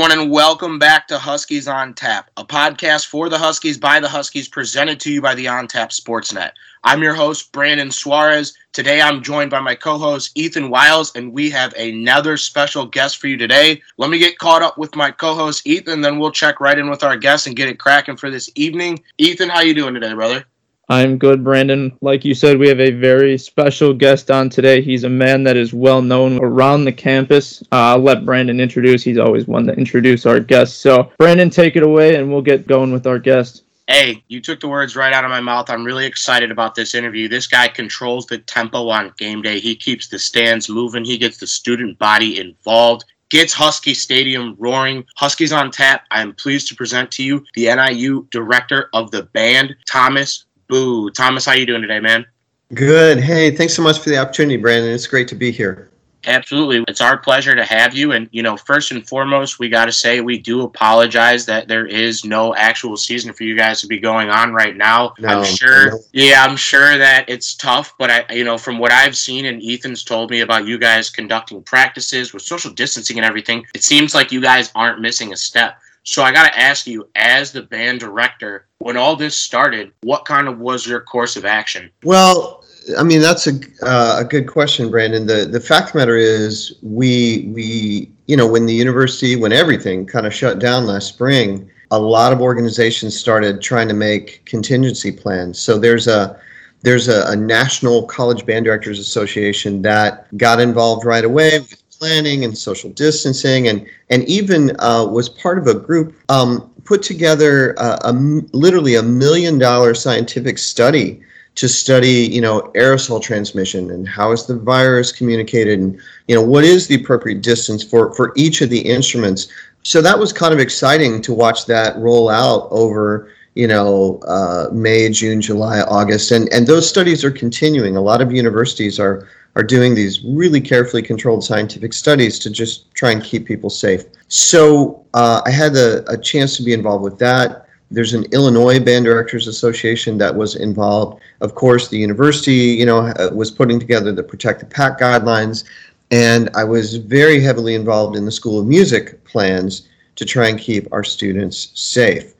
Everyone, and welcome back to Huskies on Tap, a podcast for the Huskies by the Huskies, presented to you by the On Tap Sportsnet. I'm your host, Brandon Suarez. Today, I'm joined by my co host, Ethan Wiles, and we have another special guest for you today. Let me get caught up with my co host, Ethan, then we'll check right in with our guest and get it cracking for this evening. Ethan, how you doing today, brother? I'm good, Brandon. Like you said, we have a very special guest on today. He's a man that is well known around the campus. Uh, I'll let Brandon introduce. He's always one to introduce our guests. So, Brandon, take it away and we'll get going with our guest. Hey, you took the words right out of my mouth. I'm really excited about this interview. This guy controls the tempo on game day. He keeps the stands moving, he gets the student body involved gets Husky Stadium roaring. Huskies on tap. I am pleased to present to you the NIU director of the band, Thomas Boo. Thomas, how you doing today, man? Good. Hey, thanks so much for the opportunity, Brandon. It's great to be here. Absolutely. It's our pleasure to have you. And, you know, first and foremost, we got to say we do apologize that there is no actual season for you guys to be going on right now. No, I'm sure, yeah, I'm sure that it's tough. But, I, you know, from what I've seen and Ethan's told me about you guys conducting practices with social distancing and everything, it seems like you guys aren't missing a step. So I got to ask you, as the band director, when all this started, what kind of was your course of action? Well, I mean that's a uh, a good question, Brandon. The the fact of the matter is, we we you know when the university when everything kind of shut down last spring, a lot of organizations started trying to make contingency plans. So there's a there's a, a national college band directors association that got involved right away with planning and social distancing, and and even uh, was part of a group um, put together uh, a, literally a million dollar scientific study to study you know aerosol transmission and how is the virus communicated and you know what is the appropriate distance for for each of the instruments. So that was kind of exciting to watch that roll out over you know uh, may june july august and and those studies are continuing. A lot of universities are are doing these really carefully controlled scientific studies to just try and keep people safe. So uh, I had a, a, chance to be involved with that. There's an Illinois Band Directors Association that was involved. Of course, the university, you know, uh, was putting together the Protect the Pack guidelines, and I was very heavily involved in the School of Music plans to try and keep our students safe.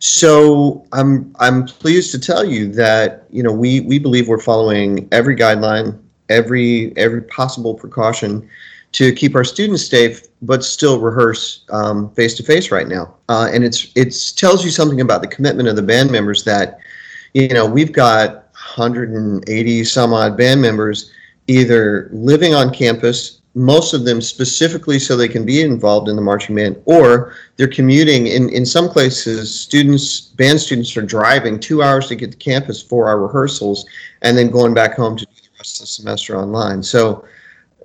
So I'm I'm pleased to tell you that you know we we believe we're following every guideline every every possible precaution to keep our students safe, but still rehearse face to face right now. Uh, and it's it tells you something about the commitment of the band members that you know we've got 180 some odd band members either living on campus most of them specifically so they can be involved in the marching band or they're commuting in in some places students band students are driving two hours to get to campus for our rehearsals and then going back home to semester online. So,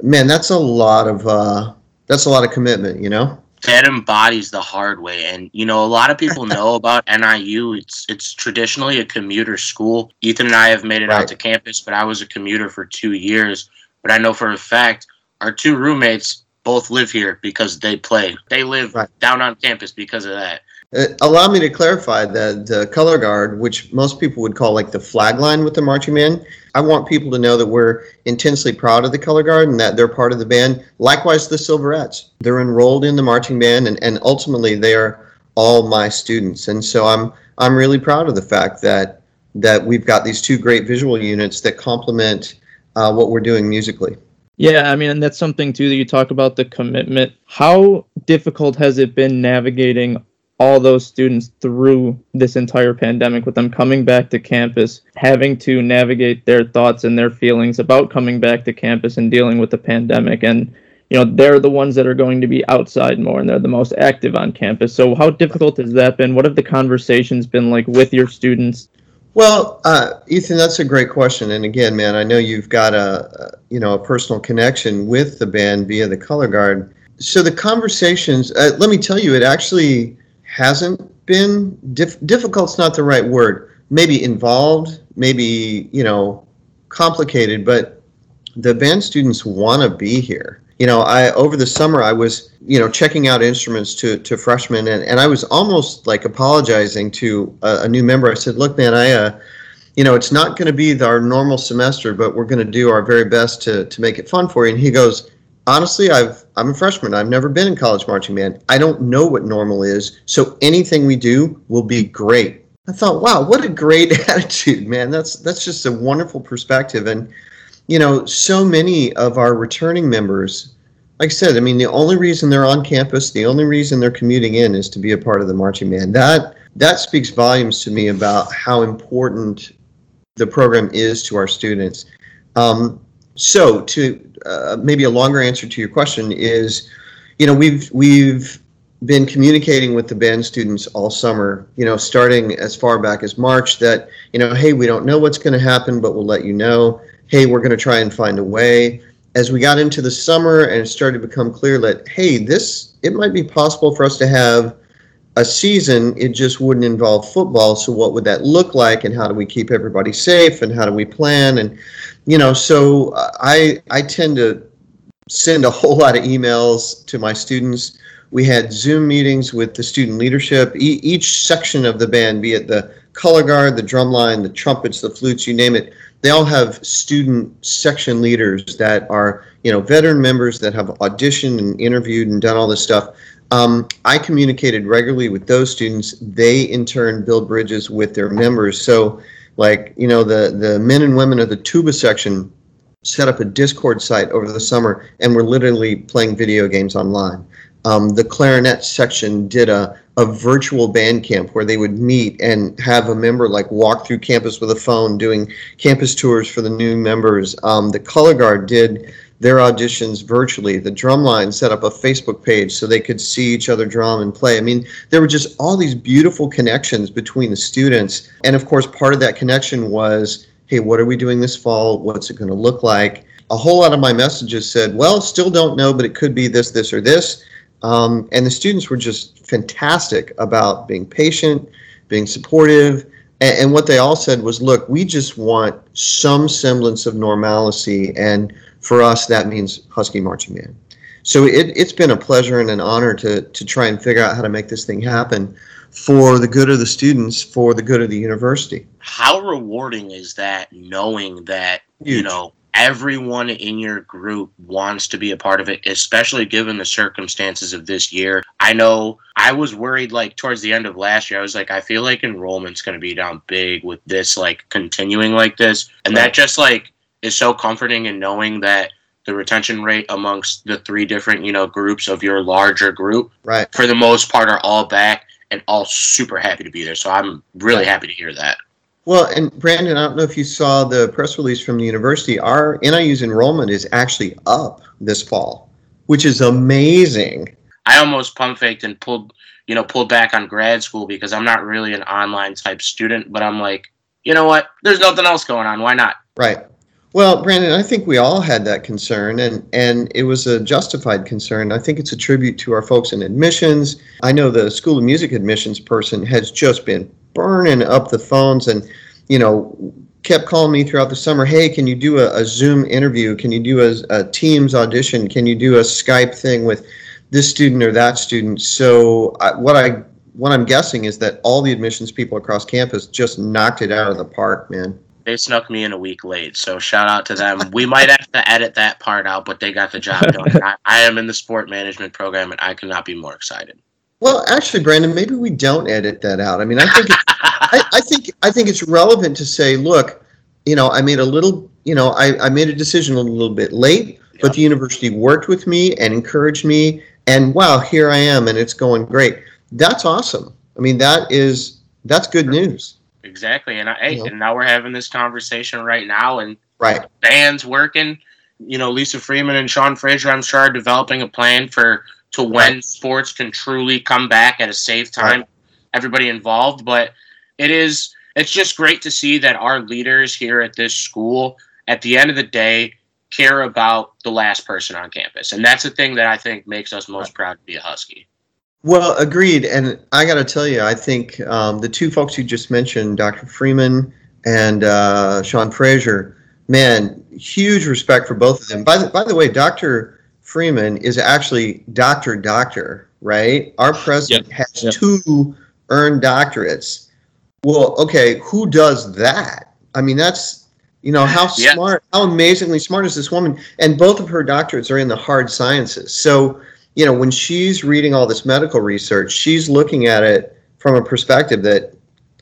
man, that's a lot of uh, that's a lot of commitment, you know. That embodies the hard way, and you know a lot of people know about NIU. It's it's traditionally a commuter school. Ethan and I have made it right. out to campus, but I was a commuter for two years. But I know for a fact our two roommates both live here because they play. They live right. down on campus because of that. Uh, allow me to clarify that the color guard, which most people would call like the flag line with the marching band, I want people to know that we're intensely proud of the color guard and that they're part of the band. Likewise, the Silverettes, they're enrolled in the marching band, and, and ultimately they are all my students. And so I'm I'm really proud of the fact that that we've got these two great visual units that complement uh, what we're doing musically. Yeah, I mean, and that's something too that you talk about the commitment. How difficult has it been navigating all those students through this entire pandemic with them coming back to campus, having to navigate their thoughts and their feelings about coming back to campus and dealing with the pandemic. And, you know, they're the ones that are going to be outside more and they're the most active on campus. So, how difficult has that been? What have the conversations been like with your students? Well, uh, Ethan, that's a great question. And again, man, I know you've got a, you know a personal connection with the band via the color guard. So the conversations, uh, let me tell you, it actually hasn't been dif- difficult's not the right word. Maybe involved maybe you know complicated but the band students want to be here. You know i over the summer i was you know checking out instruments to to freshmen and, and i was almost like apologizing to a, a new member. I said look man i uh you know it's not going to be our normal semester but we're going to do our very best to to make it fun for you. And he goes honestly, I've I'm a freshman. I've never been in college marching band. I don't know what normal is. So anything we do will be great. I thought, wow, what a great attitude, man. That's that's just a wonderful perspective. And you know, so many of our returning members, like I said, I mean, the only reason they're on campus, the only reason they're commuting in is to be a part of the marching band. That that speaks volumes to me about how important the program is to our students. Um, so, to uh, maybe a longer answer to your question is, you know, we've we've been communicating with the band students all summer. You know, starting as far back as March. That you know, hey, we don't know what's going to happen, but we'll let you know. Hey, we're going to try and find a way. As we got into the summer and it started to become clear that hey, this it might be possible for us to have a season, it just wouldn't involve football. So what would that look like, and how do we keep everybody safe, and how do we plan, and you know, so I I tend to send a whole lot of emails to my students. We had Zoom meetings with the student leadership. E- each section of the band, be it the color guard, the drum line, the trumpets, the flutes, you name it, they all have student section leaders that are you know veteran members that have auditioned and interviewed and done all this stuff um, I communicated regularly with those students. They in turn build bridges with their members. So, like you know, the the men and women of the tuba section set up a Discord site over the summer, and we're literally playing video games online. Um, the clarinet section did a a virtual band camp where they would meet and have a member like walk through campus with a phone doing campus tours for the new members. Um, the color guard did their auditions virtually. The drumline set up a Facebook page so they could see each other drum and play. I mean, there were just all these beautiful connections between the students. And of course, part of that connection was hey, what are we doing this fall? What's it going to look like? A whole lot of my messages said, well, still don't know, but it could be this, this, or this. Um, and the students were just fantastic about being patient, being supportive. And, and what they all said was, look, we just want some semblance of normalcy. And for us, that means Husky Marching Band. So it, it's been a pleasure and an honor to, to try and figure out how to make this thing happen for the good of the students, for the good of the university. How rewarding is that knowing that, Huge. you know, everyone in your group wants to be a part of it, especially given the circumstances of this year. I know I was worried like towards the end of last year. I was like, I feel like enrollment's going to be down big with this like continuing like this. And right. that just like is so comforting in knowing that the retention rate amongst the three different you know groups of your larger group right. for the most part are all back and all super happy to be there. So i'm really right. happy to hear that. Well and brandon i don't know if you saw the press release from the university. Our niu's enrollment is actually up this fall which is amazing. I almost pump faked and pulled you know pulled back on grad school because i'm not really an online type student but i'm like you know what? There's nothing else going on. Why not? Right well, Brandon, I think we all had that concern, and, and it was a justified concern. I think it's a tribute to our folks in admissions. I know the School of Music admissions person has just been burning up the phones and, you know, kept calling me throughout the summer. Hey, can you do a, a Zoom interview? Can you do a, a Teams audition? Can you do a Skype thing with this student or that student? So I, what I what I'm guessing is that all the admissions people across campus just knocked it out of the park, man. They snuck me in a week late, so shout out to them. We might have to edit that part out, but they got the job done. I, I am in the sport management program, and I cannot be more excited. Well, actually, Brandon, maybe we don't edit that out. I mean, I think I, I, think I think it's relevant to say, look, you know, I made a little, you know, I, I made a decision a little bit late, but the university worked with me and encouraged me, and wow, here I am, and it's going great. That's awesome. I mean, that is that's good news. Exactly, and I, hey, and now we're having this conversation right now, and right bands working. You know, Lisa Freeman and Sean Frazier, I'm sure, are developing a plan for to when right. sports can truly come back at a safe time. Right. Everybody involved, but it is it's just great to see that our leaders here at this school, at the end of the day, care about the last person on campus, and that's the thing that I think makes us most right. proud to be a Husky. Well, agreed. And I got to tell you, I think um, the two folks you just mentioned, Dr. Freeman and uh, Sean Frazier, man, huge respect for both of them. By the, by the way, Dr. Freeman is actually Doctor Doctor, right? Our president yep. has yep. two earned doctorates. Well, okay, who does that? I mean, that's You know how smart, how amazingly smart is this woman? And both of her doctorates are in the hard sciences. So you know when she's reading all this medical research, she's looking at it from a perspective that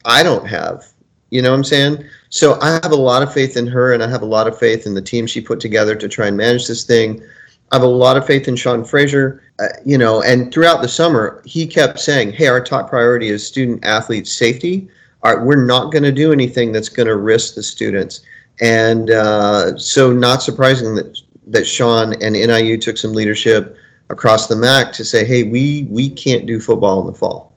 I don't have. You know what I'm saying? So I have a lot of faith in her, and I have a lot of faith in the team she put together to try and manage this thing. I have a lot of faith in Sean Frazier. Uh, you know, and throughout the summer, he kept saying, "Hey, our top priority is student athlete safety. Our, we're not going to do anything that's going to risk the students." And uh, so, not surprising that that Sean and NIU took some leadership across the MAC to say, "Hey, we we can't do football in the fall."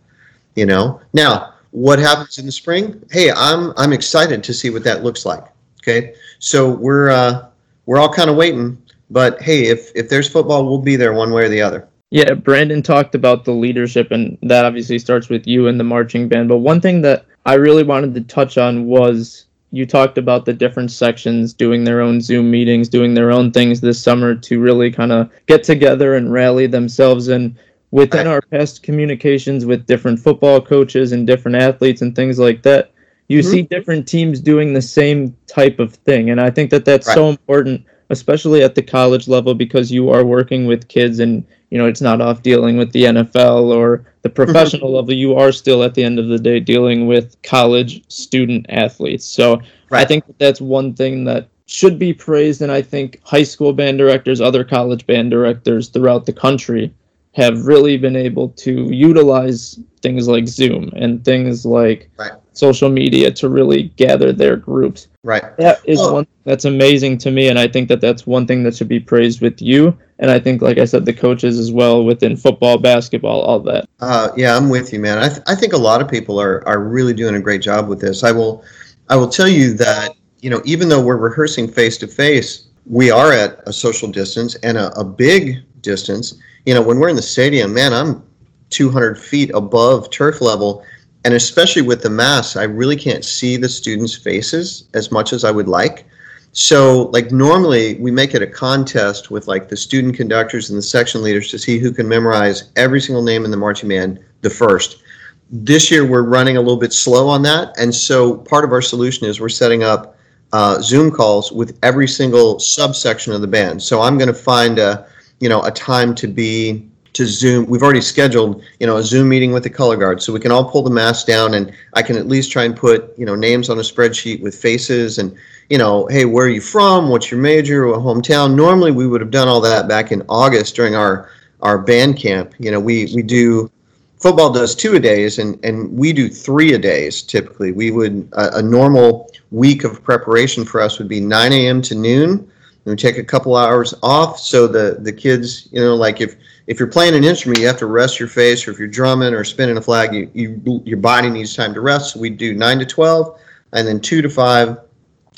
You know, now what happens in the spring? Hey, I'm I'm excited to see what that looks like. Okay, so we're uh, we're all kind of waiting, but hey, if if there's football, we'll be there one way or the other. Yeah, Brandon talked about the leadership, and that obviously starts with you and the marching band. But one thing that I really wanted to touch on was you talked about the different sections doing their own Zoom meetings, doing their own things this summer to really kind of get together and rally themselves. And within our past communications with different football coaches and different athletes and things like that, you mm-hmm. see different teams doing the same type of thing. And I think that that's right. so important, especially at the college level, because you are working with kids and, you know, it's not off dealing with the NFL or the mm-hmm. professional mm-hmm. level. You are still, at the end of the day, dealing with college student athletes. So right. I think that's one thing that should be praised. And I think high school band directors, other college band directors throughout the country have really been able to utilize things like Zoom and things like right. social media to really gather their groups. Right. That is well, one that's amazing to me, and I think that that's one thing that should be praised with you. And I think, like I said, the coaches as well within football, basketball, all that. Uh, yeah, I'm with you, man. I, th- I think a lot of people are are really doing a great job with this. I will, I will tell you that you know even though we're rehearsing face to face, we are at a social distance and a, a big distance you know, when we're in the stadium, man, I'm 200 feet above turf level. And especially with the mask, I really can't see the students' faces as much as I would like. So, like, normally we make it a contest with like the student conductors and the section leaders to see who can memorize every single name in the marching band the first. This year we're running a little bit slow on that. And so, part of our solution is we're setting up uh, Zoom calls with every single subsection of the band. So, I'm going to find a you know a time to be to Zoom. We've already scheduled, you know, a Zoom meeting with the color guard, so we can all pull the mask down, and I can at least try and put, you know, names on a spreadsheet with faces, and you know, hey, where are you from? What's your major? What hometown? Normally, we would have done all that back in August during our our band camp. You know, we we do football does two a days, and and we do three a days typically. We would a, a normal week of preparation for us would be 9 a.m. to noon And we take a couple hours off so the the kids you know like if if you're playing an instrument you have to rest your face or if you're drumming or spinning a flag you, you your body needs time to rest. So we do 9 to 12 and then 2 to 5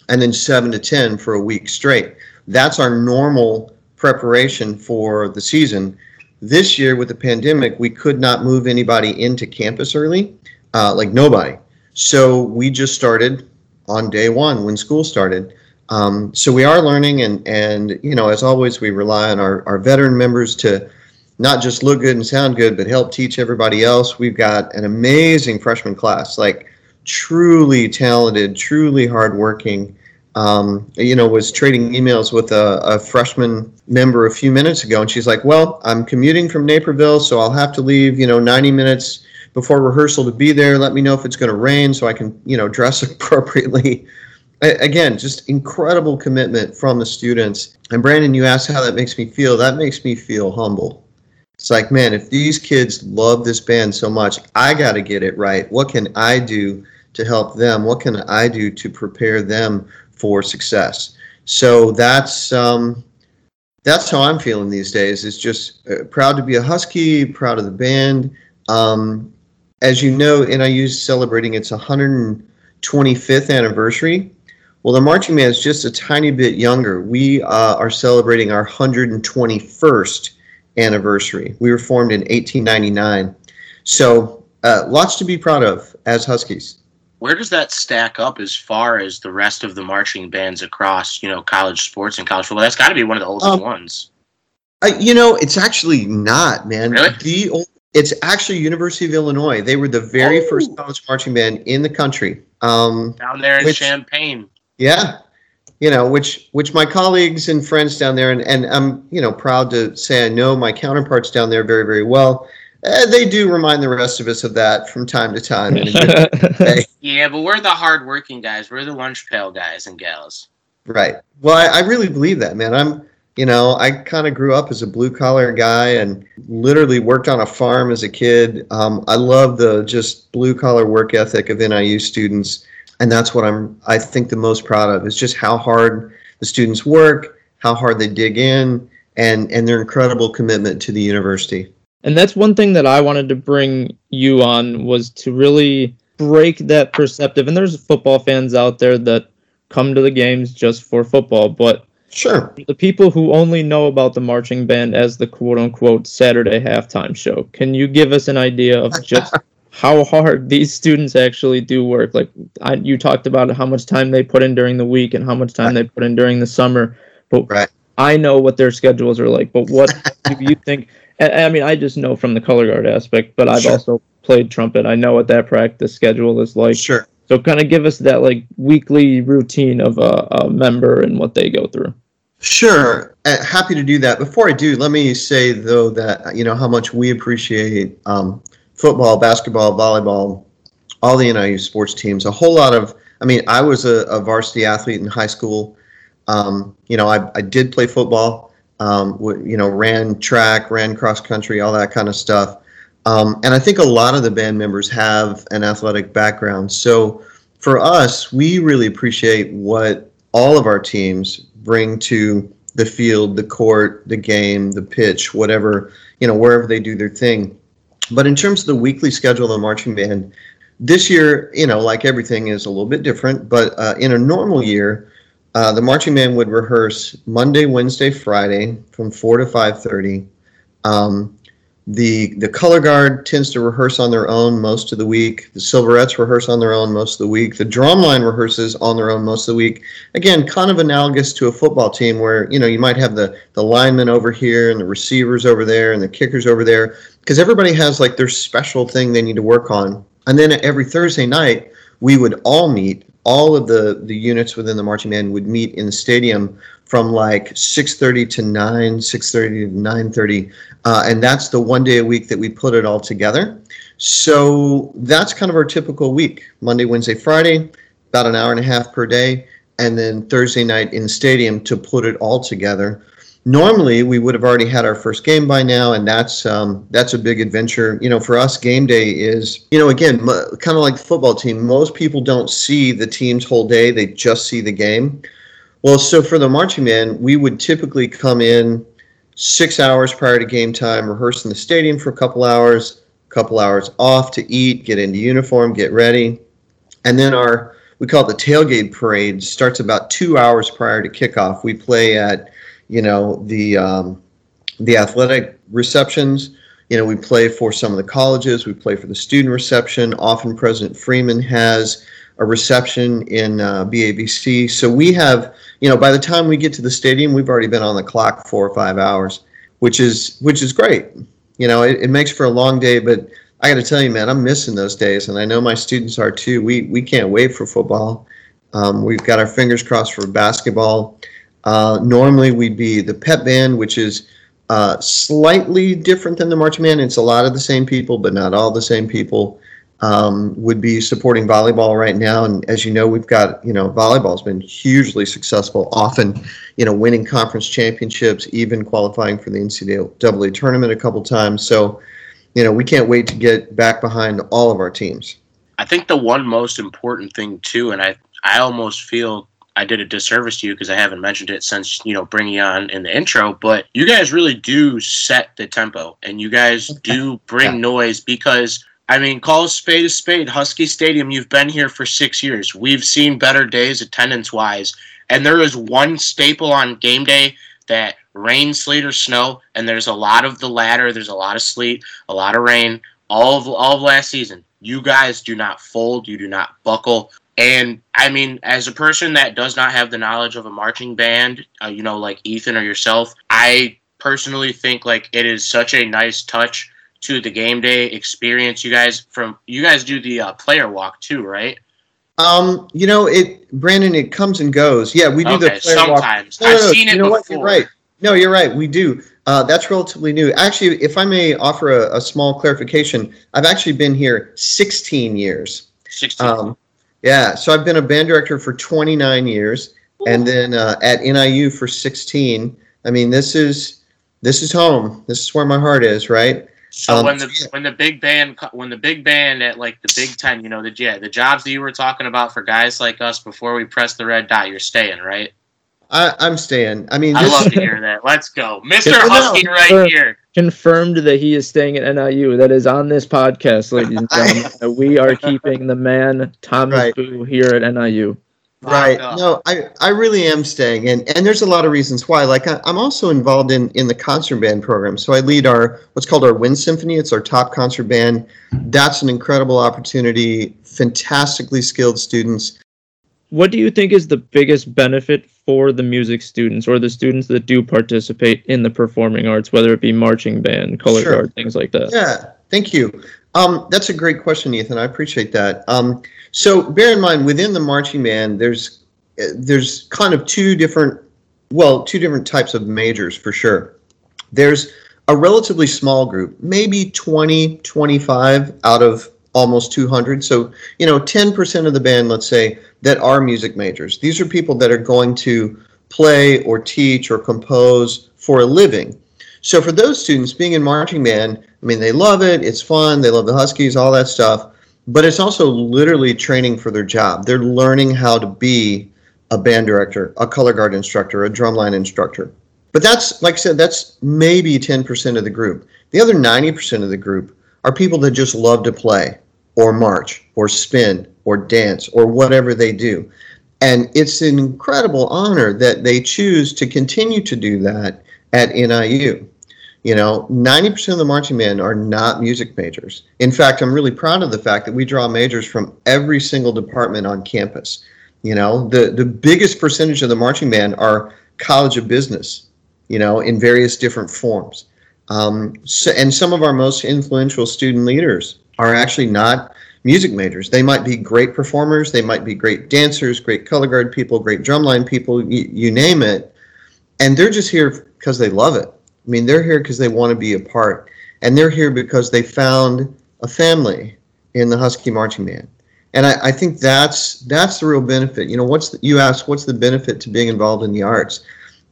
and then 7 to 10 for a week straight. That's our normal preparation for the season. This year with the pandemic we could not move anybody into campus early uh, like nobody. So we just started on day one when school started. Um, so we are learning, and and you know, as always, we rely on our our veteran members to not just look good and sound good, but help teach everybody else. We've got an amazing freshman class, like truly talented, truly hardworking. Um, you know, was trading emails with a, a, freshman member a few minutes ago, and she's like, "Well, I'm commuting from Naperville, so I'll have to leave, you know, 90 minutes before rehearsal to be there. Let me know if it's going to rain, so I can, you know, dress appropriately." again, just incredible commitment from the students. And Brandon, you asked how that makes me feel. That makes me feel humble. It's like, man, if these kids love this band so much, I got to get it right. What can I do to help them? What can I do to prepare them for success? So that's um, that's how I'm feeling these days. Is just uh, proud to be a Husky, proud of the band. Um, as you know, NIU is celebrating its 125th anniversary. Well, the marching band is just a tiny bit younger. We uh, are celebrating our 121st anniversary. We were formed in 1899. So, uh, lots to be proud of as Huskies. Where does that stack up as far as the rest of the marching bands across, you know, college sports and college football? That's got to be one of the oldest um, ones. Uh, you know, it's actually not, man. Really? The old, it's actually University of Illinois. They were the very oh. first college marching band in the country. Um, Down there in which, Champaign. Yeah, you know, which which my colleagues and friends down there, and, and I'm you know proud to say I know my counterparts down there very very well. Uh, they do remind the rest of us of that from time to time. yeah, but we're the hardworking guys. We're the lunch pail guys and gals. Right. Well, I, I really believe that, man. I'm you know, I kind of grew up as a blue collar guy and literally worked on a farm as a kid. Um, I love the just blue collar work ethic of NIU students, and that's what I'm. I think the most proud of is just how hard the students work, how hard they dig in, and and their incredible commitment to the university. And that's one thing that I wanted to bring you on was to really break that perceptive. And there's football fans out there that come to the games just for football, but Sure. The people who only know about the marching band as the quote unquote Saturday halftime show, can you give us an idea of just how hard these students actually do work? Like I, you talked about how much time they put in during the week and how much time right. they put in during the summer, but right. I know what their schedules are like. But what do you think? I mean, I just know from the color guard aspect, but I've sure. also played trumpet. I know what that practice schedule is like. Sure. So kind of give us that like weekly routine of a, a member and what they go through. Sure, uh, happy to do that. Before I do, let me say though that you know how much we appreciate um, football, basketball, volleyball, all the NIU sports teams. A whole lot of, I mean, I was a, a varsity athlete in high school. Um, you know, I, I did play football. Um, you know, ran track, ran cross country, all that kind of stuff. Um, and I think a lot of the band members have an athletic background. So for us, we really appreciate what all of our teams bring to the field, the court, the game, the pitch, whatever, you know, wherever they do their thing. But in terms of the weekly schedule of the marching band, this year, you know, like everything is a little bit different, but uh, in a normal year, uh, the marching band would rehearse Monday, Wednesday, Friday from 4 to 5.30. Um, the the color guard tends to rehearse on their own most of the week. The silverettes rehearse on their own most of the week. The drumline rehearses on their own most of the week. Again, kind of analogous to a football team where you know you might have the the linemen over here and the receivers over there and the kickers over there because everybody has like their special thing they need to work on. And then every Thursday night we would all meet. All of the the units within the marching band would meet in the stadium from like 6.30 to 9 6.30 to 9.30 uh, and that's the one day a week that we put it all together. So that's kind of our typical week monday wednesday friday about an hour and a half per day and then thursday night in stadium to put it all together. Normally we would have already had our first game by now and that's um, that's a big adventure. You know for us game day is you know again m- kind of like the football team most people don't see the team's whole day they just see the game well, so for the marching band, we would typically come in six hours prior to game time, rehearse in the stadium for a couple hours, a couple hours off to eat, get into uniform, get ready, and then our we call it the tailgate parade starts about two hours prior to kickoff. We play at you know the um, the athletic receptions. You know, we play for some of the colleges. We play for the student reception. Often, President Freeman has a reception in uh, BAVC. So we have, you know, by the time we get to the stadium, we've already been on the clock four or five hours, which is which is great. You know, it, it makes for a long day, but I got to tell you, man, I'm missing those days, and I know my students are too. We we can't wait for football. Um, we've got our fingers crossed for basketball. Uh, normally, we'd be the pep band, which is uh, slightly different than the marching band. It's a lot of the same people, but not all the same people um, would be supporting volleyball right now. And as you know, we've got, you know, volleyball's been hugely successful, often, you know, winning conference championships, even qualifying for the NCAA tournament a couple times. So, you know, we can't wait to get back behind all of our teams. I think the one most important thing too, and I, I almost feel I did a disservice to you because I haven't mentioned it since you know bringing on in the intro. But you guys really do set the tempo, and you guys do bring yeah. noise because I mean, call a spade a spade. Husky Stadium, you've been here for six years. We've seen better days attendance wise. And there is one staple on game day that rain, sleet, or snow, and there's a lot of the latter. There's a lot of sleet, a lot of rain, all of all of last season. You guys do not fold, you do not buckle. And I mean, as a person that does not have the knowledge of a marching band, uh, you know, like Ethan or yourself, I personally think like it is such a nice touch to the game day experience. You guys from you guys do the uh, player walk too, right? Um, you know, it Brandon, it comes and goes. Yeah, we do okay, the player sometimes. walk. No, I've no, seen it you know before. What? You're right. No, you're right. We do. Uh, that's relatively new. Actually, if I may offer a, a, small clarification, I've actually been here 16 years. 16. Um, yeah, so I've been a band director for 29 years, Ooh. and then uh, at NIU for 16. I mean, this is this is home. This is where my heart is, right? So um, when the yeah. when the big band when the big band at like the big time, you know, the yeah, the jobs that you were talking about for guys like us before we press the red dot, you're staying, right? I, am staying. I mean, I love to hear that. Let's go, Mister Husky, right here. Confirmed that he is staying at NIU. That is on this podcast, ladies and gentlemen. we are keeping the man Thomas right. Boo here at NIU. Right. No, I, I really am staying, and and there's a lot of reasons why. Like I, am also involved in in the concert band program, so I lead our what's called our Wind Symphony. It's our top concert band. That's an incredible opportunity. Fantastically skilled students. What do you think is the biggest benefit for the music students or the students that do participate in the performing arts, whether it be marching band, color sure. guard, things like that? Yeah, thank you. Um, that's a great question, Ethan. I appreciate that. Um, so bear in mind, within the marching band, there's there's kind of two different, well, two different types of majors for sure. There's a relatively small group, maybe 20, 25 out of almost 200. So, you know, 10% of the band, let's say, that are music majors. These are people that are going to play or teach or compose for a living. So for those students, being in marching band, I mean, they love it. It's fun. They love the Huskies, all that stuff but it's also literally training for their job. They're learning how to be a band director, a color guard instructor, a drumline instructor. But that's, like I said, that's maybe 10% of the group. The other 90% of the group are people that just love to play or march or spin or dance or whatever they do. And it's an incredible honor that they choose to continue to do that at NIU. You know, 90% of the marching band are not music majors. In fact, I'm really proud of the fact that we draw majors from every single department on campus. You know, the, the biggest percentage of the marching band are College of Business, you know, in various different forms. Um, so, and some of our most influential student leaders are actually not music majors. They might be great performers, they might be great dancers, great color guard people, great drumline people, you, you name it. And they're just here because they love it I mean, they're here because they want to be a part, and they're here because they found a family in the Husky Marching Band. And I, I think that's that's the real benefit. You know, what's the, you ask, what's the benefit to being involved in the arts,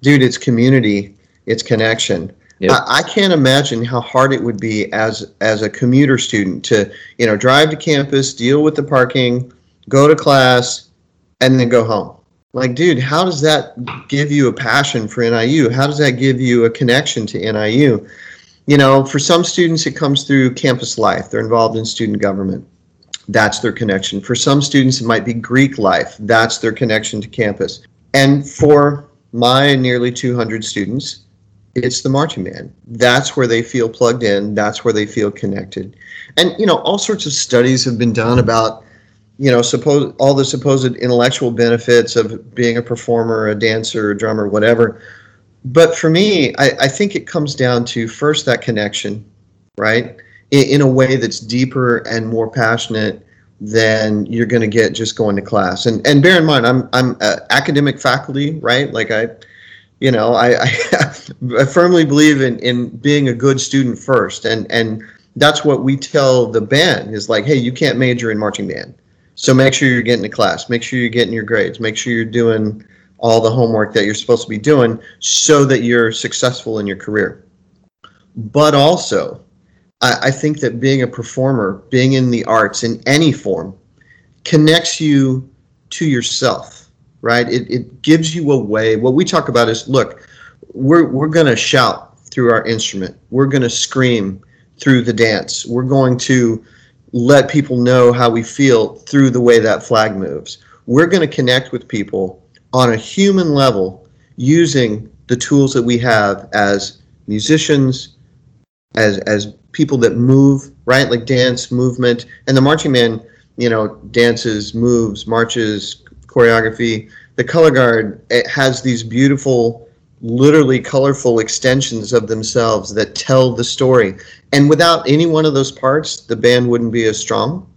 dude? It's community, it's connection. Yep. I, I can't imagine how hard it would be as as a commuter student to you know drive to campus, deal with the parking, go to class, and then go home like dude how does that give you a passion for niu how does that give you a connection to niu you know for some students it comes through campus life. They're involved in student government. That's their connection. For some students it might be greek life. That's their connection to campus. And for my nearly 200 students it's the marching band. That's where they feel plugged in. That's where they feel connected. And you know all sorts of studies have been done about you know, suppose all the supposed intellectual benefits of being a performer, a dancer, a drummer, whatever. But for me, I, I think it comes down to first that connection, right? In, in a way that's deeper and more passionate than you're going to get just going to class. And and bear in mind, I'm I'm academic faculty, right? Like I, you know, I, I, I firmly believe in in being a good student first, and and that's what we tell the band is like, hey, you can't major in marching band so make sure you're getting to class. Make sure you're getting your grades. Make sure you're doing all the homework that you're supposed to be doing so that you're successful in your career. But also, I, I think that being a performer, being in the arts in any form, connects you to yourself, right? It, it gives you a way. What we talk about is look, we're, we're going to shout through our instrument, we're going to scream through the dance, we're going to let people know how we feel through the way that flag moves. We're going to connect with people on a human level using the tools that we have as musicians, as as people that move, right? Like dance, movement, and the marching man, you know, dances, moves, marches, choreography. The color guard it has these beautiful literally colorful extensions of themselves that tell the story. And without any one of those parts, the band wouldn't be as strong.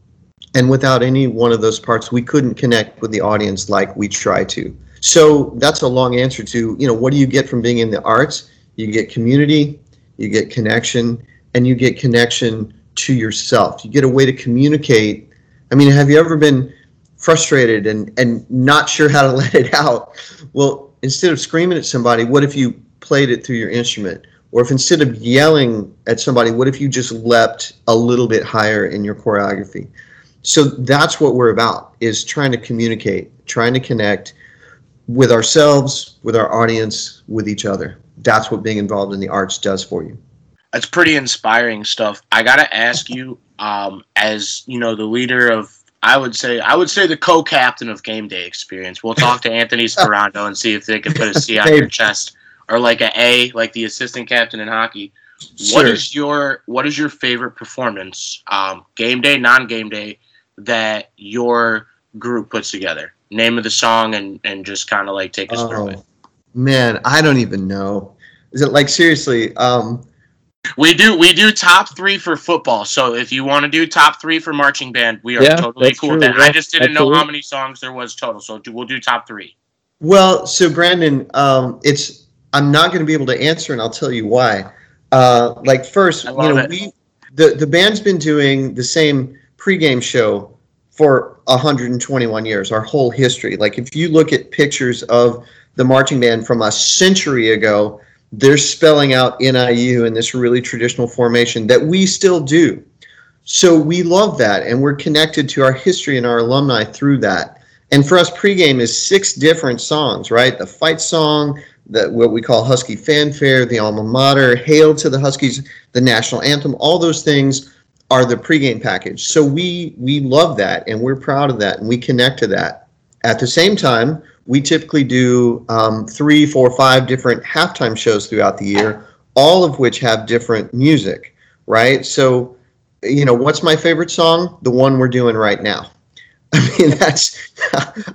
And without any one of those parts, we couldn't connect with the audience like we try to. So that's a long answer to, you know, what do you get from being in the arts? You get community, you get connection, and you get connection to yourself. You get a way to communicate. I mean, have you ever been frustrated and, and not sure how to let it out? Well, instead of screaming at somebody, what if you played it through your instrument? Or if instead of yelling at somebody, what if you just leapt a little bit higher in your choreography? So that's what we're about is trying to communicate, trying to connect with ourselves, with our audience, with each other. That's what being involved in the arts does for you. That's pretty inspiring stuff. I gotta ask you, um, as you know, the leader of I would say I would say the co-captain of game day experience. We'll talk to Anthony Sperando and see if they can put a C on your chest or like an A, like the assistant captain in hockey. Sure. What is your what is your favorite performance, um, game day, non-game day, that your group puts together? Name of the song and and just kind of like take us oh, through it. Man, I don't even know. Is it like seriously? Um, we do we do top three for football. So if you want to do top three for marching band, we are yeah, totally cool true. with that. Yeah, I just didn't absolutely. know how many songs there was total, so we'll do top three. Well, so Brandon, um, it's I'm not going to be able to answer, and I'll tell you why. Uh, like first, you know, it. we the the band's been doing the same pregame show for 121 years, our whole history. Like if you look at pictures of the marching band from a century ago, they're spelling out NIU in this really traditional formation that we still do. So we love that, and we're connected to our history and our alumni through that. And for us, pregame is six different songs, right? The fight song, the what we call Husky fanfare, the alma mater, hail to the Huskies, the national anthem. All those things are the pregame package. So we we love that, and we're proud of that, and we connect to that. At the same time, we typically do um, three, four, five different halftime shows throughout the year, all of which have different music, right? So, you know, what's my favorite song? The one we're doing right now. I mean, that's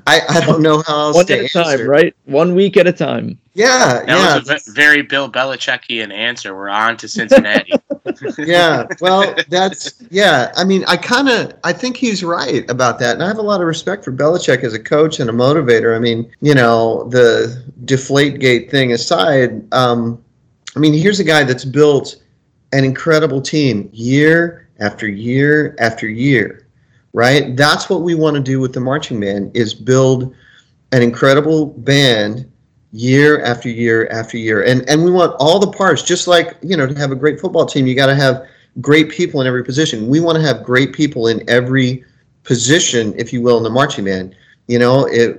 I, I don't know how else one at a time, right? One week at a time. Yeah, that yeah. was a very Bill Belichickian answer. We're on to Cincinnati. yeah, well, that's yeah. I mean, I kind of I think he's right about that, and I have a lot of respect for Belichick as a coach and a motivator. I mean, you know, the Deflate Gate thing aside, um, I mean, here's a guy that's built an incredible team year after year after year right? That's what we want to do with the marching band is build an incredible band year after year after year. And and we want all the parts just like, you know, to have a great football team, you got to have great people in every position. We want to have great people in every position, if you will, in the marching band. You know, it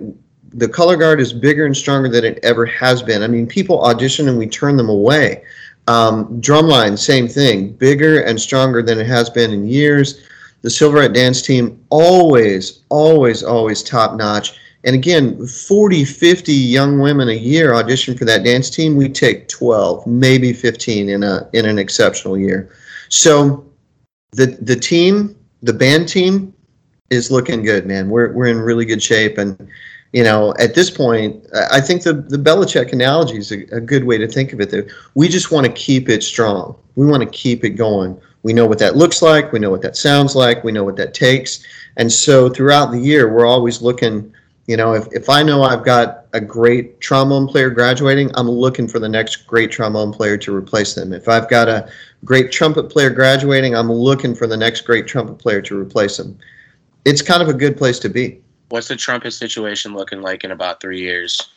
the color guard is bigger and stronger than it ever has been. I mean, people audition and we turn them away. Um, drumline, same thing, bigger and stronger than it has been in years the Silverette dance team always, always, always top notch. And again, 40, 50 young women a year audition for that dance team. We take 12, maybe 15 in a in an exceptional year. So the the team, the band team, is looking good, man. We're we're in really good shape, and you know, at this point, I think the the Belichick analogy is a, a good way to think of it. we just want to keep it strong. We want to keep it going. We know what that looks like. We know what that sounds like. We know what that takes. And so throughout the year, we're always looking. You know, if, if I know I've got a great trombone player graduating, I'm looking for the next great trombone player to replace them. If I've got a great trumpet player graduating, I'm looking for the next great trumpet player to replace them. It's kind of a good place to be. What's the trumpet situation looking like in about three years?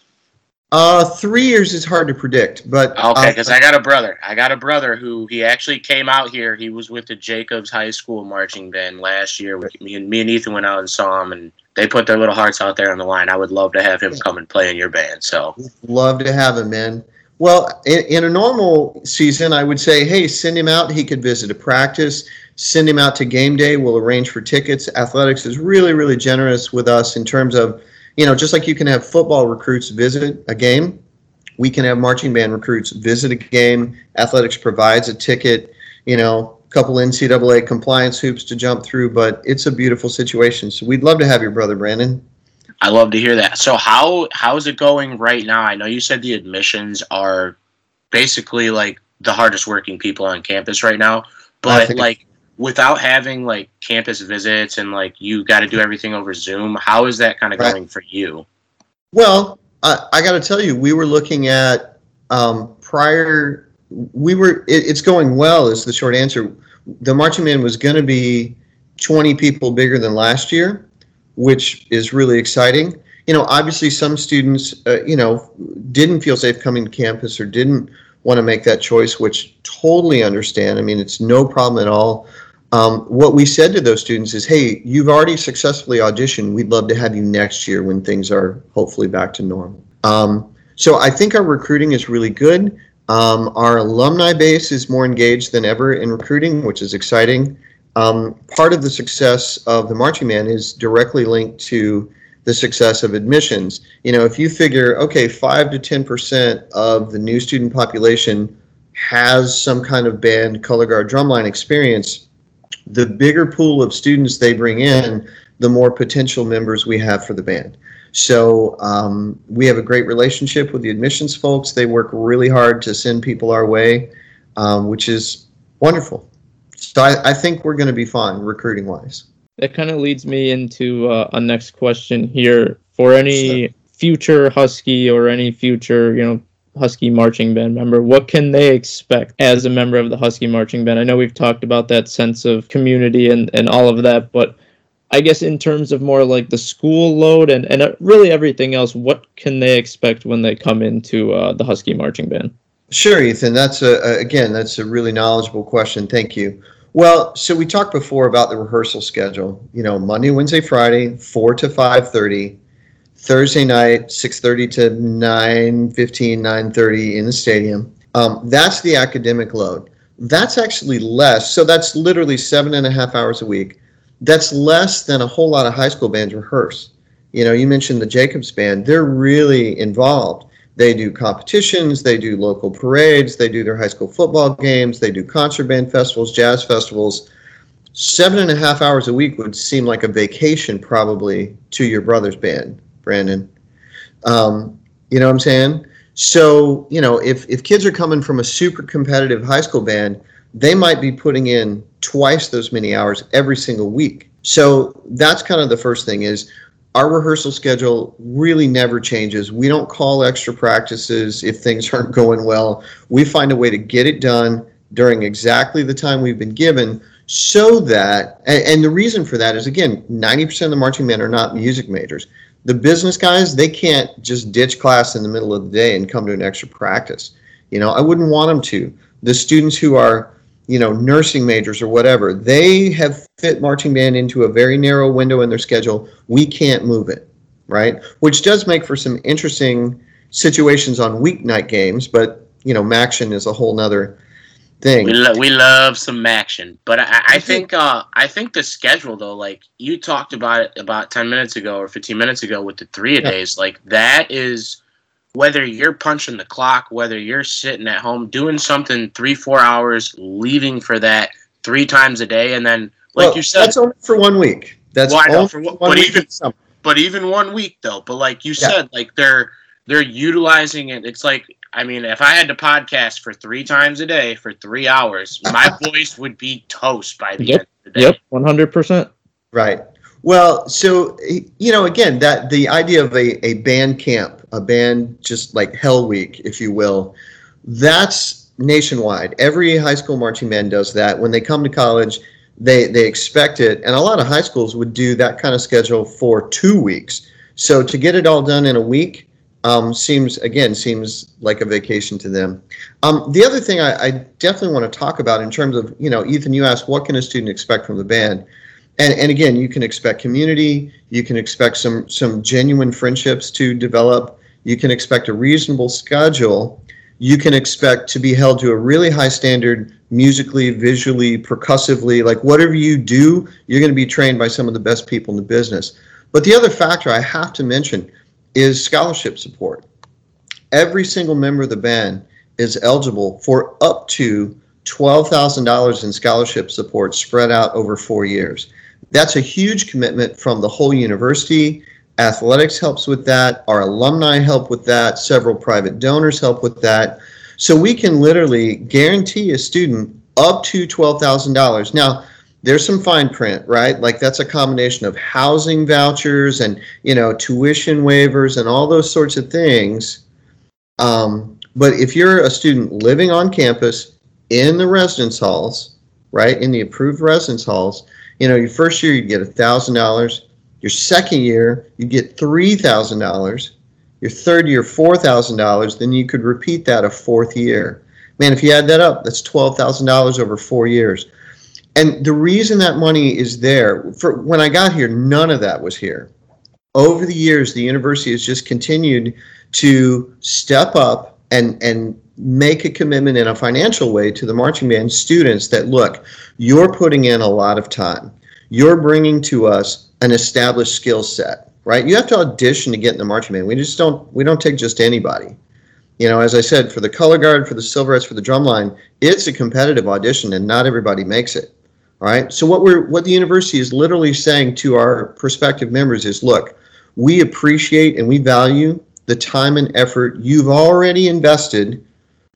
Uh, three years is hard to predict, but okay, because uh, I got a brother. I got a brother who he actually came out here. He was with the Jacobs High School marching band last year. Me and me and Ethan went out and saw him, and they put their little hearts out there on the line. I would love to have him come and play in your band. So love to have him, man. Well, in, in a normal season, I would say, hey, send him out. He could visit a practice. Send him out to game day. We'll arrange for tickets. Athletics is really, really generous with us in terms of you know, just like you can have football recruits visit a game, we can have marching band recruits visit a game. Athletics provides a ticket, you know, a couple NCAA compliance hoops to jump through, but it's a beautiful situation. So we'd love to have your brother, Brandon. I love to hear that. So how how is it going right now? I know you said the admissions are basically like the hardest working people on campus right now, but like without having like campus visits and like you got to do everything over Zoom, how is that kind of right. going for you? Well, I, I got to tell you, we were looking at um, prior. We were. It, it's going well. Is the short answer. The marching band was going to be 20 people bigger than last year, which is really exciting. You know, obviously, some students, uh, you know, didn't feel safe coming to campus or didn't want to make that choice, which totally understand. I mean, it's no problem at all. Um, what we said to those students is, hey, you've already successfully auditioned. We'd love to have you next year when things are hopefully back to normal. Um, so I think our recruiting is really good. Um, our alumni base is more engaged than ever in recruiting, which is exciting. Um, part of the success of the Marching Man is directly linked to the success of admissions. You know, if you figure, okay, five to ten percent of the new student population has some kind of band color guard drumline experience, the bigger pool of students they bring in, the more potential members we have for the band. So um, we have a great relationship with the admissions folks. They work really hard to send people our way, um, which is wonderful. So I, I think we're going to be fine recruiting wise. That kind of leads me into uh, a next question here. For any sure. future Huskie or any future, you know, Huskie marching band member, what can they expect as a member of the Huskie marching band? I know we've talked about that sense of community and, and all of that, but I guess in terms of more like the school load and, and uh, really everything else, what can they expect when they come into uh, the Huskie marching band? Sure, Ethan. That's a, again, that's a really knowledgeable question. Thank you. Well, so we talked before about the rehearsal schedule. You know, Monday, Wednesday, Friday, four to five thirty. Thursday night, 6.30 to 9.15, 9.30 in the stadium. Um, that's the academic load. That's actually less. So that's literally seven and a half hours a week. That's less than a whole lot of high school bands rehearse. You know, you mentioned the Jacobs Band. They're really involved. They do competitions, they do local parades, they do their high school football games, they do concert band festivals, jazz festivals. Seven and a half hours a week would seem like a vacation probably to your brother's band Brandon. Um, you know what I'm saying? So, you know, if, if kids are coming from a super competitive high school band, they might be putting in twice those many hours every single week. So that's kind of the first thing is our rehearsal schedule really never changes. We don't call extra practices if things aren't going well. We find a way to get it done during exactly the time we've been given so that and, and the reason for that is again 90% of the marching men are not music majors the business guys they can't just ditch class in the middle of the day and come to an extra practice. You know i wouldn't want them to. The students who are you know nursing majors or whatever they have fit marching band into a very narrow window in their schedule. We can't move it right? Which does make for some interesting situations on weeknight games but you know MACtion is a whole nother thing. We, lo- we love some action, but I, I think uh, I think the schedule though, like you talked about it about ten minutes ago or fifteen minutes ago with the three a days, like that is whether you're punching the clock, whether you're sitting at home doing something three four hours, leaving for that three times a day, and then like well, you said, that's only for one week. That's well, only for one, but even but even one week though. But like you yeah. said, like they're they're utilizing it. It's like I mean, if I had to podcast for three times a day for three hours, my voice would be toast by the yep. end of the day. Yep, one hundred percent. Right. Well, so you know, again, that the idea of a, a band camp, a band just like Hell Week, if you will, that's nationwide. Every high school marching band does that. When they come to college, they they expect it, and a lot of high schools would do that kind of schedule for two weeks. So to get it all done in a week, um, seems again seems like a vacation to them. Um, the other thing I, I, definitely want to talk about in terms of you know Ethan, you asked what can a student expect from the band, and and again you can expect community, you can expect some some genuine friendships to develop, you can expect a reasonable schedule, you can expect to be held to a really high standard musically, visually, percussively, like whatever you do, you're going to be trained by some of the best people in the business. But the other factor I have to mention is scholarship support. Every single member of the band is eligible for up to $12,000 in scholarship support spread out over four years. That's a huge commitment from the whole university. Athletics helps with that. Our alumni help with that. Several private donors help with that. So we can literally guarantee a student up to $12,000. Now, there's some fine print, right? Like that's a combination of housing vouchers and you know tuition waivers and all those sorts of things. Um, but if you're a student living on campus in the residence halls, right, in the approved residence halls, you know, your first year you get a thousand dollars. Your second year you get three thousand dollars. Your third year four thousand dollars. Then you could repeat that a fourth year. Man, if you add that up, that's twelve thousand dollars over four years. And the reason that money is there, for when I got here, none of that was here. Over the years, the university has just continued to step up and and make a commitment in a financial way to the marching band students that look, you're putting in a lot of time. You're bringing to us an established skill set, right? You have to audition to get in the marching band. We just don't we don't take just anybody. You know, as I said, for the color guard, for the silverettes, for the drumline, it's a competitive audition and not everybody makes it. All right. So what we're what the university is literally saying to our prospective members is look, we appreciate and we value the time and effort you've already invested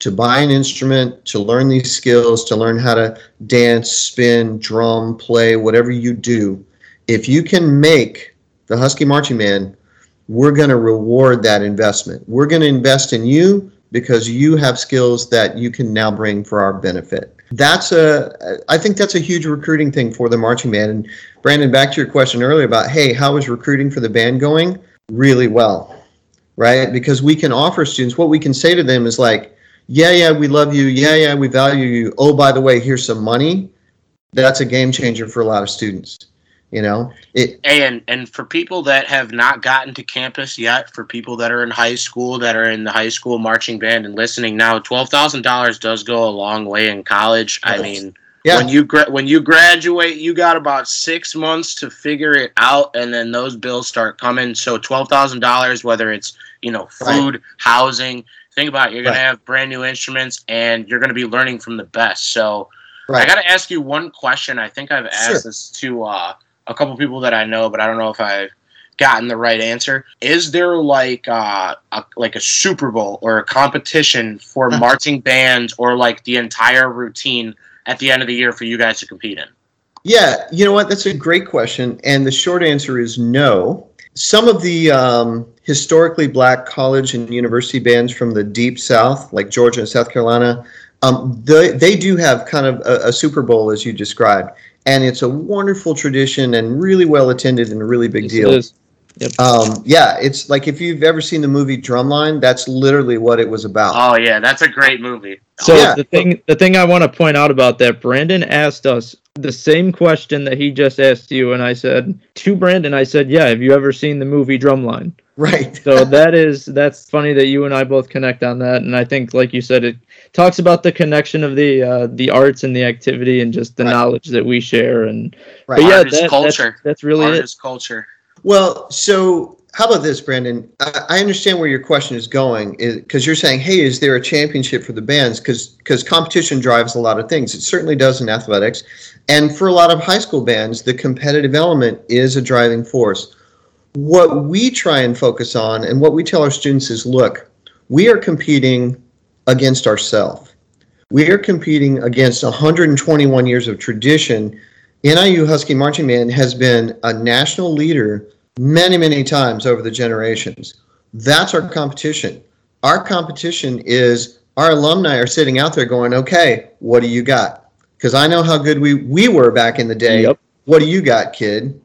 to buy an instrument, to learn these skills, to learn how to dance, spin, drum, play, whatever you do. If you can make the Huskie Marching Band, we're going to reward that investment. We're going to invest in you because you have skills that you can now bring for our benefit. That's a, I think that's a huge recruiting thing for the marching band. And Brandon, back to your question earlier about, hey, how is recruiting for the band going? Really well, right? Because we can offer students what we can say to them is like, yeah, yeah, we love you. Yeah, yeah, we value you. Oh, by the way, here's some money. That's a game changer for a lot of students. You know, it. And and for people that have not gotten to campus yet, for people that are in high school, that are in the high school marching band and listening now, twelve thousand dollars does go a long way in college. I mean. Yeah. When you gra- when you graduate, you got about six months to figure it out, and then those bills start coming. So twelve thousand dollars, whether it's you know food, right. housing, think about it, you're gonna have brand new instruments, and you're gonna be learning from the best. So right. I got to ask you one question. I think I've asked sure. this to uh, a couple people that I know, but I don't know if I've gotten the right answer. Is there like uh, a like a Super Bowl or a competition for marching bands or like the entire routine at the end of the year for you guys to compete in? Yeah, you know what? That's a great question, and the short answer is no. Some of the um, historically black college and university bands from the deep South, like Georgia and South Carolina, um, they, they do have kind of a, a Super Bowl as you described and it's a wonderful tradition and really well attended and a really big yes, deal. Yep. Um, yeah, it's like if you've ever seen the movie Drumline, that's literally what it was about. Oh yeah, that's a great movie. So yeah. the thing, the thing I want to point out about that, Brandon asked us the same question that he just asked you, and I said to Brandon, I said, "Yeah, have you ever seen the movie Drumline?" Right. so that is that's funny that you and I both connect on that, and I think, like you said, it talks about the connection of the uh, the arts and the activity and just the right. knowledge that we share and right. yeah, that, culture. That's, that's really Artist it. culture. Well, so how about this, Brandon? I, I understand where your question is going because you're saying, hey, is there a championship for the bands? Because because competition drives a lot of things. It certainly does in athletics, and for a lot of high school bands, the competitive element is a driving force. What we try and focus on, and what we tell our students is, look, we are competing against ourselves. We are competing against 121 years of tradition. NIU Huskie Marching Band has been a national leader many, many times over the generations. That's our competition. Our competition is our alumni are sitting out there going, okay, what do you got? Because I know how good we, we were back in the day. Yep. What do you got, kid?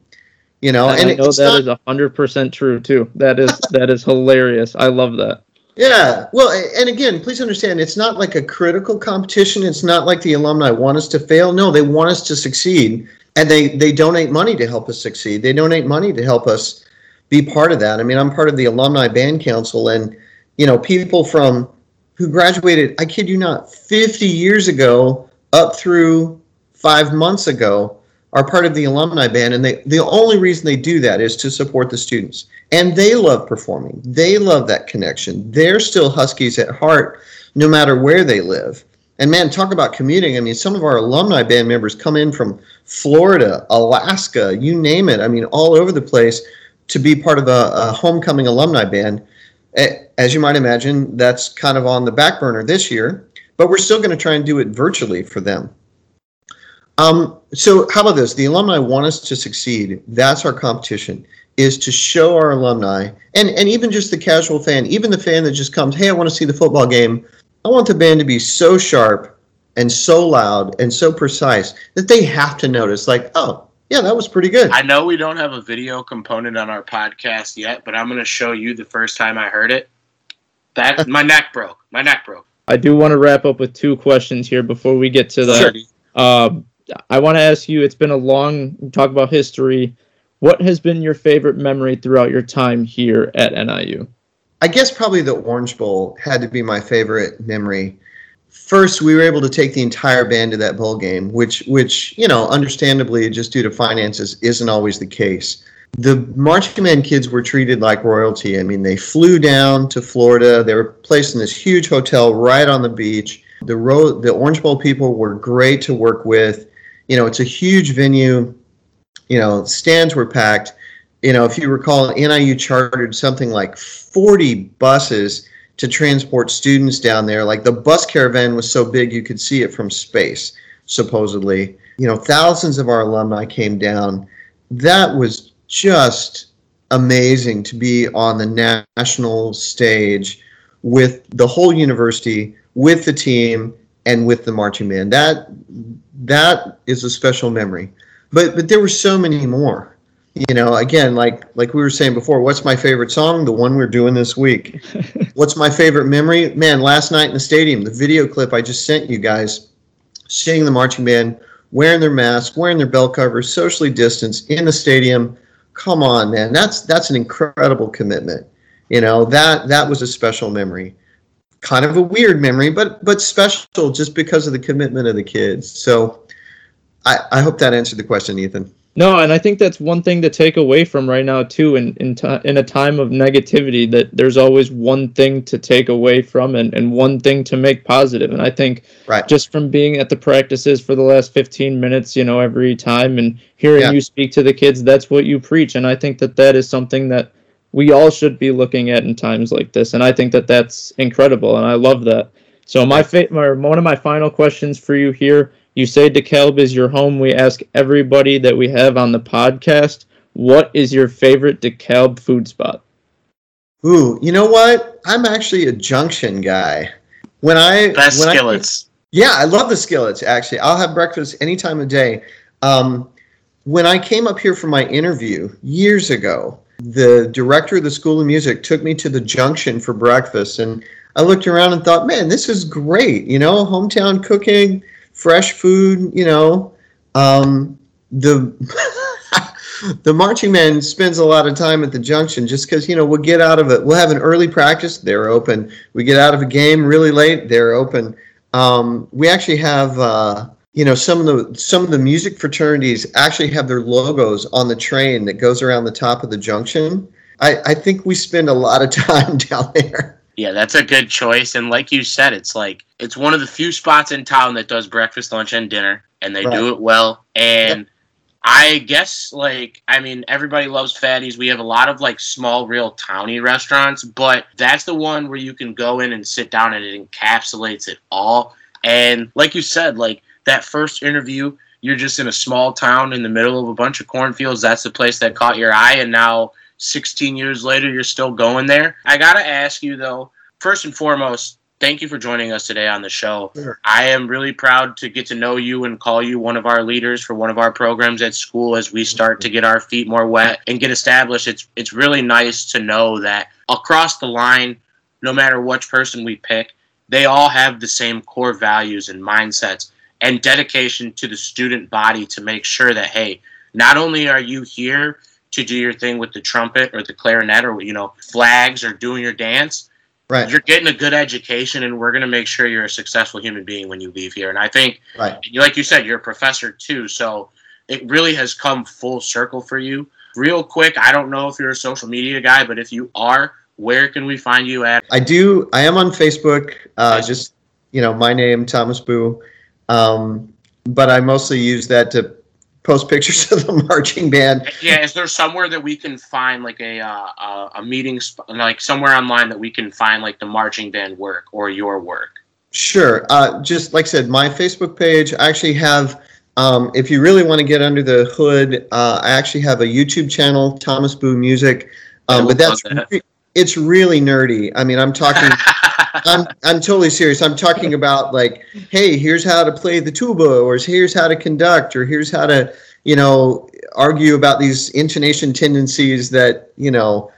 You know, and, and I know that not, is hundred percent true too. That is that is hilarious. I love that. Yeah. Well, and again, please understand, it's not like a critical competition. It's not like the alumni want us to fail. No, they want us to succeed, and they they donate money to help us succeed. They donate money to help us be part of that. I mean, I'm part of the alumni band council, and you know, people from who graduated, I kid you not, 50 years ago up through five months ago are part of the alumni band, and they the only reason they do that is to support the students and they love performing. They love that connection. They're still Huskies at heart, no matter where they live. And man, talk about commuting. I mean, some of our alumni band members come in from Florida, Alaska, you name it. I mean, all over the place to be part of a, a homecoming alumni band. As you might imagine, that's kind of on the back burner this year, but we're still going to try and do it virtually for them. Um, so how about this? The alumni want us to succeed. That's our competition is to show our alumni and, and even just the casual fan, even the fan that just comes, hey, I want to see the football game. I want the band to be so sharp and so loud and so precise that they have to notice, like, oh, yeah, that was pretty good. I know we don't have a video component on our podcast yet, but I'm going to show you the first time I heard it. That my neck broke. My neck broke. I do want to wrap up with two questions here before we get to the Sure. Uh, I want to ask you. It's been a long talk about history. What has been your favorite memory throughout your time here at NIU? I guess probably the Orange Bowl had to be my favorite memory. First, we were able to take the entire band to that bowl game, which, which you know, understandably, just due to finances, isn't always the case. The marching band kids were treated like royalty. I mean, they flew down to Florida. They were placed in this huge hotel right on the beach. The the Orange Bowl people were great to work with. You know, it's a huge venue you know, stands were packed. You know, if you recall, NIU chartered something like 40 buses to transport students down there. Like the bus caravan was so big you could see it from space, supposedly. You know, thousands of our alumni came down. That was just amazing to be on the national stage with the whole university, with the team, and with the marching band. That that is a special memory. But but there were so many more. You know again like like we were saying before what's my favorite song? The one we're doing this week. What's my favorite memory? Man last night in the stadium the video clip i just sent you guys seeing the marching band wearing their mask wearing their bell covers socially distanced in the stadium. Come on man. That's that's an incredible commitment. You know that that was a special memory kind of a weird memory but but special just because of the commitment of the kids so I, I hope that answered the question, Ethan. No, and I think that's one thing to take away from right now too. In in, t- in a time of negativity, that there's always one thing to take away from and, and one thing to make positive. And I think right. just from being at the practices for the last 15 minutes, you know, every time and hearing yeah. you speak to the kids, that's what you preach. And I think that that is something that we all should be looking at in times like this. And I think that that's incredible, and I love that. So my, fa- my one of my final questions for you here you say DeKalb is your home. We ask everybody that we have on the podcast, what is your favorite DeKalb food spot? Ooh, you know what? I'm actually a junction guy. When I best when skillets. I, yeah, I love the skillets. Actually, I'll have breakfast any time of day. Um, when I came up here for my interview years ago, the director of the School of Music took me to the junction for breakfast, and I looked around and thought, man, this is great. You know, hometown cooking fresh food, you know. Um, the the marching man spends a lot of time at the junction just because you know we'll get out of it. We'll have an early practice; they're open. We get out of a game really late; they're open. Um, we actually have uh, you know some of the some of the music fraternities actually have their logos on the train that goes around the top of the junction. I, I think we spend a lot of time down there. Yeah, that's a good choice. And like you said, it's like it's one of the few spots in town that does breakfast, lunch, and dinner, and they right. do it well. And yep. I guess like I mean everybody loves Fatty's. We have a lot of like small, real towny restaurants, but that's the one where you can go in and sit down and it encapsulates it all. And like you said, like that first interview, you're just in a small town in the middle of a bunch of cornfields. That's the place that caught your eye, and now 16 years later, you're still going there. I got to ask you, though, first and foremost, thank you for joining us today on the show. Sure. I am really proud to get to know you and call you one of our leaders for one of our programs at school as we start to get our feet more wet and get established. It's it's really nice to know that across the line, no matter which person we pick, they all have the same core values and mindsets and dedication to the student body to make sure that hey, not only are you here to do your thing with the trumpet or the clarinet or you know flags or doing your dance right. you're getting a good education and we're going to make sure you're a successful human being when you leave here. And i think right. like you said you're a professor too so it really has come full circle for you. Real quick i don't know if you're a social media guy but if you are where can we find you at? I do i am on facebook uh, just you know my name Thomas Bough um, but i mostly use that to post pictures of the marching band. Yeah, is there somewhere that we can find like a uh, a meeting, sp- like somewhere online that we can find like the marching band work or your work? Sure. Uh, just like I said, my Facebook page. I actually have Um, if you really want to get under the hood, uh, I actually have a YouTube channel, Thomas Bough Music. Um, but that's that. re- it's really nerdy. I mean, I'm talking. I'm I'm totally serious. I'm talking about like, hey, here's how to play the tuba, or here's how to conduct, or here's how to, you know, argue about these intonation tendencies that you know.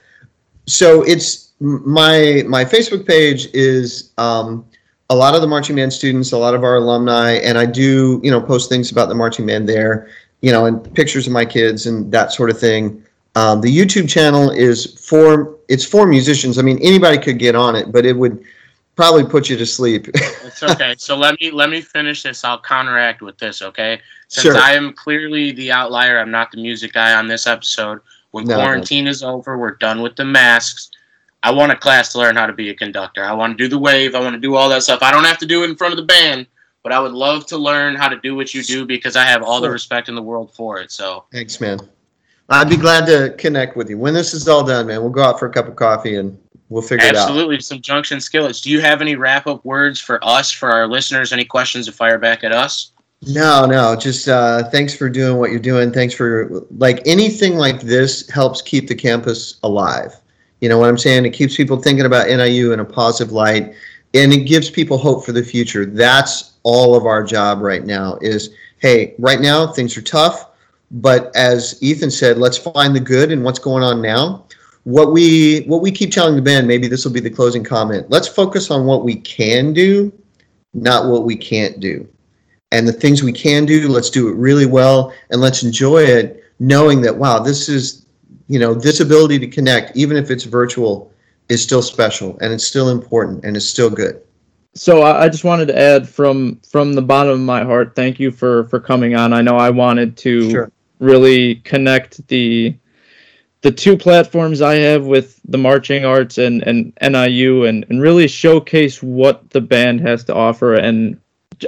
So it's my my Facebook page is um, a lot of the marching band students, a lot of our alumni, and I do, you know, post things about the marching band there, you know, and pictures of my kids and that sort of thing. Um, the YouTube channel is for it's for musicians. I mean, anybody could get on it, but it would probably put you to sleep. it's okay. So let me let me finish this. I'll counteract with this, okay? Since sure. I am clearly the outlier, I'm not the music guy on this episode. When no, quarantine no. is over, we're done with the masks. I want a class to learn how to be a conductor. I want to do the wave. I want to do all that stuff. I don't have to do it in front of the band, but I would love to learn how to do what you do because I have all the respect in the world for it. So thanks, man. I'd be glad to connect with you when this is all done, man. We'll go out for a cup of coffee and we'll figure Absolutely. it out. Absolutely, some junction skillets. Do you have any wrap up words for us, for our listeners? Any questions to fire back at us? No, no. Just uh, thanks for doing what you're doing. Thanks for like anything like this helps keep the campus alive. You know what I'm saying? It keeps people thinking about NIU in a positive light, and it gives people hope for the future. That's all of our job right now. Is hey, right now things are tough, but as Ethan said, let's find the good in what's going on now. What we what we keep telling the band, maybe this will be the closing comment. Let's focus on what we can do, not what we can't do. And the things we can do, let's do it really well and let's enjoy it knowing that wow, this is you know, this ability to connect, even if it's virtual, is still special and it's still important and it's still good. So I just wanted to add from from the bottom of my heart, thank you for for coming on. I know I wanted to sure. really connect the the two platforms I have with the marching arts and, and NIU and, and really showcase what the band has to offer. And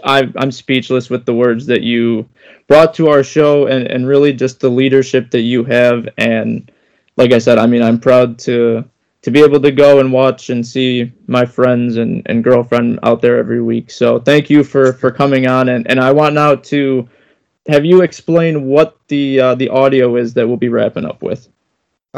I, I'm speechless with the words that you brought to our show and, and really just the leadership that you have. And like I said, I mean, I'm proud to to be able to go and watch and see my friends and, and girlfriend out there every week. So thank you for, for coming on. And, and I want now to have you explain what the uh, the audio is that we'll be wrapping up with.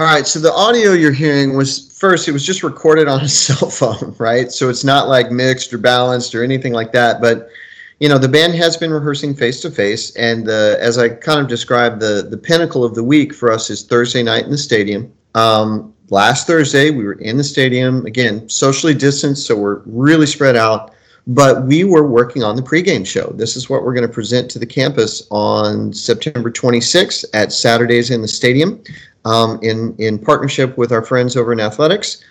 All right. So the audio you're hearing was first, it was just recorded on a cell phone, right? So it's not like mixed or balanced or anything like that. But you know, the band has been rehearsing face to face, and uh, as I kind of described, the the pinnacle of the week for us is Thursday night in the stadium. Um, last Thursday, we were in the stadium again, socially distanced, so we're really spread out. But we were working on the pregame show. This is what we're going to present to the campus on September 26th at Saturdays in the stadium, um, in in partnership with our friends over in athletics.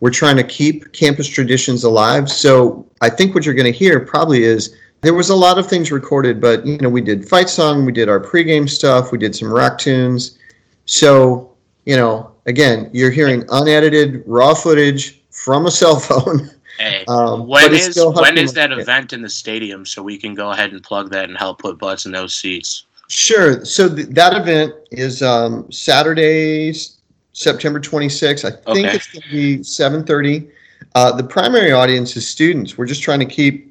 We're trying to keep campus traditions alive. So I think what you're going to hear probably is there was a lot of things recorded, but you know, we did fight song, we did our pregame stuff, we did some rock tunes. So, you know, again, you're hearing unedited raw footage from a cell phone. Hey, um, when is when is that event in the stadium so we can go ahead and plug that and help put butts in those seats? Sure. So th- that event is um, Saturday, September 26th. I think okay. it's going to be 7:30. Uh, the primary audience is students. We're just trying to keep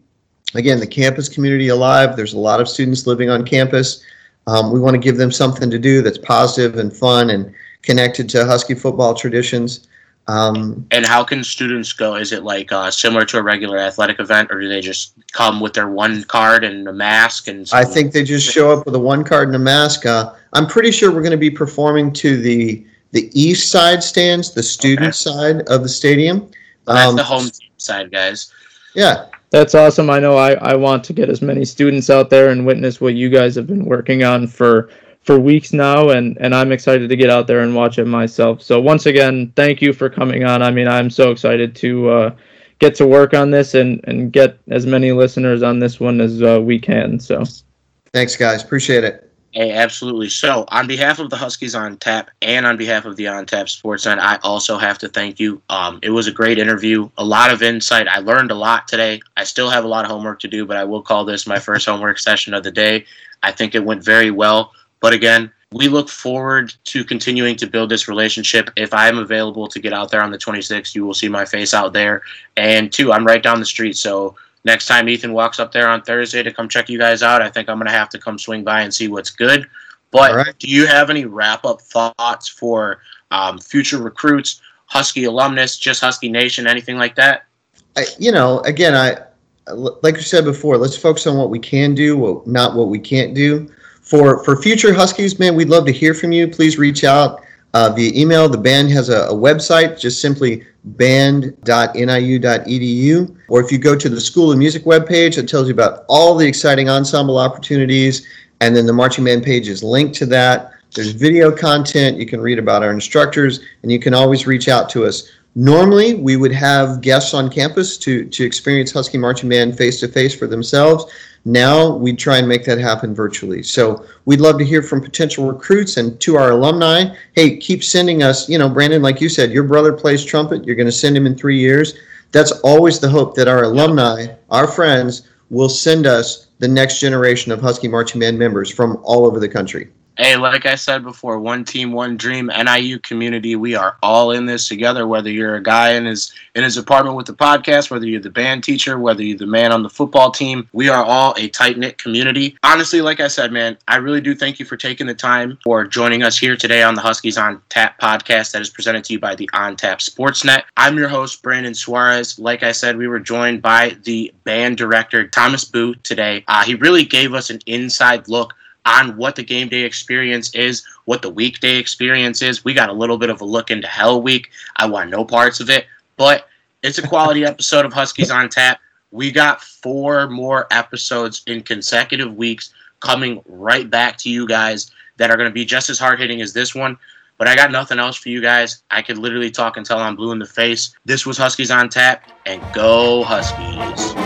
again, the campus community alive. There's a lot of students living on campus. Um, we want to give them something to do that's positive and fun and connected to Huskie football traditions. Um, and how can students go? Is it like uh, similar to a regular athletic event, or do they just come with their one card and a mask? And I think they just show up with a one card and a mask. Uh, I'm pretty sure we're going to be performing to the the east side stands, the student okay. side of the stadium. That's um, the home team side, guys. Yeah, that's awesome. I know I, I want to get as many students out there and witness what you guys have been working on for for weeks now and and I'm excited to get out there and watch it myself. So once again, thank you for coming on. I mean, I'm so excited to uh, get to work on this and and get as many listeners on this one as uh, we can. So thanks guys. Appreciate it. Hey, absolutely. So, on behalf of the Huskies on Tap and on behalf of the On Tap Sports Net, I also have to thank you. Um, it was a great interview, a lot of insight. I learned a lot today. I still have a lot of homework to do, but I will call this my first homework session of the day. I think it went very well. But again, we look forward to continuing to build this relationship. If I'm available to get out there on the 26th, you will see my face out there. And two, I'm right down the street, so next time Ethan walks up there on Thursday to come check you guys out, I think I'm going to have to come swing by and see what's good. But right. do you have any wrap up thoughts for um, future recruits, Huskie alumnus, just Huskie Nation, anything like that? I, you know, again, I like you said before, let's focus on what we can do, what, not what we can't do. For for future Huskies, man, we'd love to hear from you. Please reach out uh, via email. The band has a, a website, just simply band.niu.edu. Or if you go to the School of Music webpage, it tells you about all the exciting ensemble opportunities. And then the marching band page is linked to that. There's video content. You can read about our instructors, and you can always reach out to us. Normally, we would have guests on campus to, to experience Huskie Marching Band face to face for themselves. Now we try and make that happen virtually. So we'd love to hear from potential recruits and to our alumni. Hey, keep sending us, you know, Brandon, like you said, your brother plays trumpet. You're going to send him in three years. That's always the hope that our alumni, our friends, will send us the next generation of Huskie Marching Band members from all over the country. Hey, like I said before, one team, one dream, NIU community. We are all in this together. Whether you're a guy in his in his apartment with the podcast, whether you're the band teacher, whether you're the man on the football team, we are all a tight knit community. Honestly, like I said, man, I really do thank you for taking the time for joining us here today on the Huskies on Tap podcast that is presented to you by the On Tap Sportsnet. I'm your host, Brandon Suarez. Like I said, we were joined by the band director Thomas Bough today. Uh, he really gave us an inside look on what the game day experience is, what the weekday experience is. We got a little bit of a look into Hell Week. I want no parts of it, but it's a quality episode of Huskies on Tap. We got four more episodes in consecutive weeks coming right back to you guys that are going to be just as hard hitting as this one. But I got nothing else for you guys. I could literally talk until I'm blue in the face. This was Huskies on Tap, and go Huskies.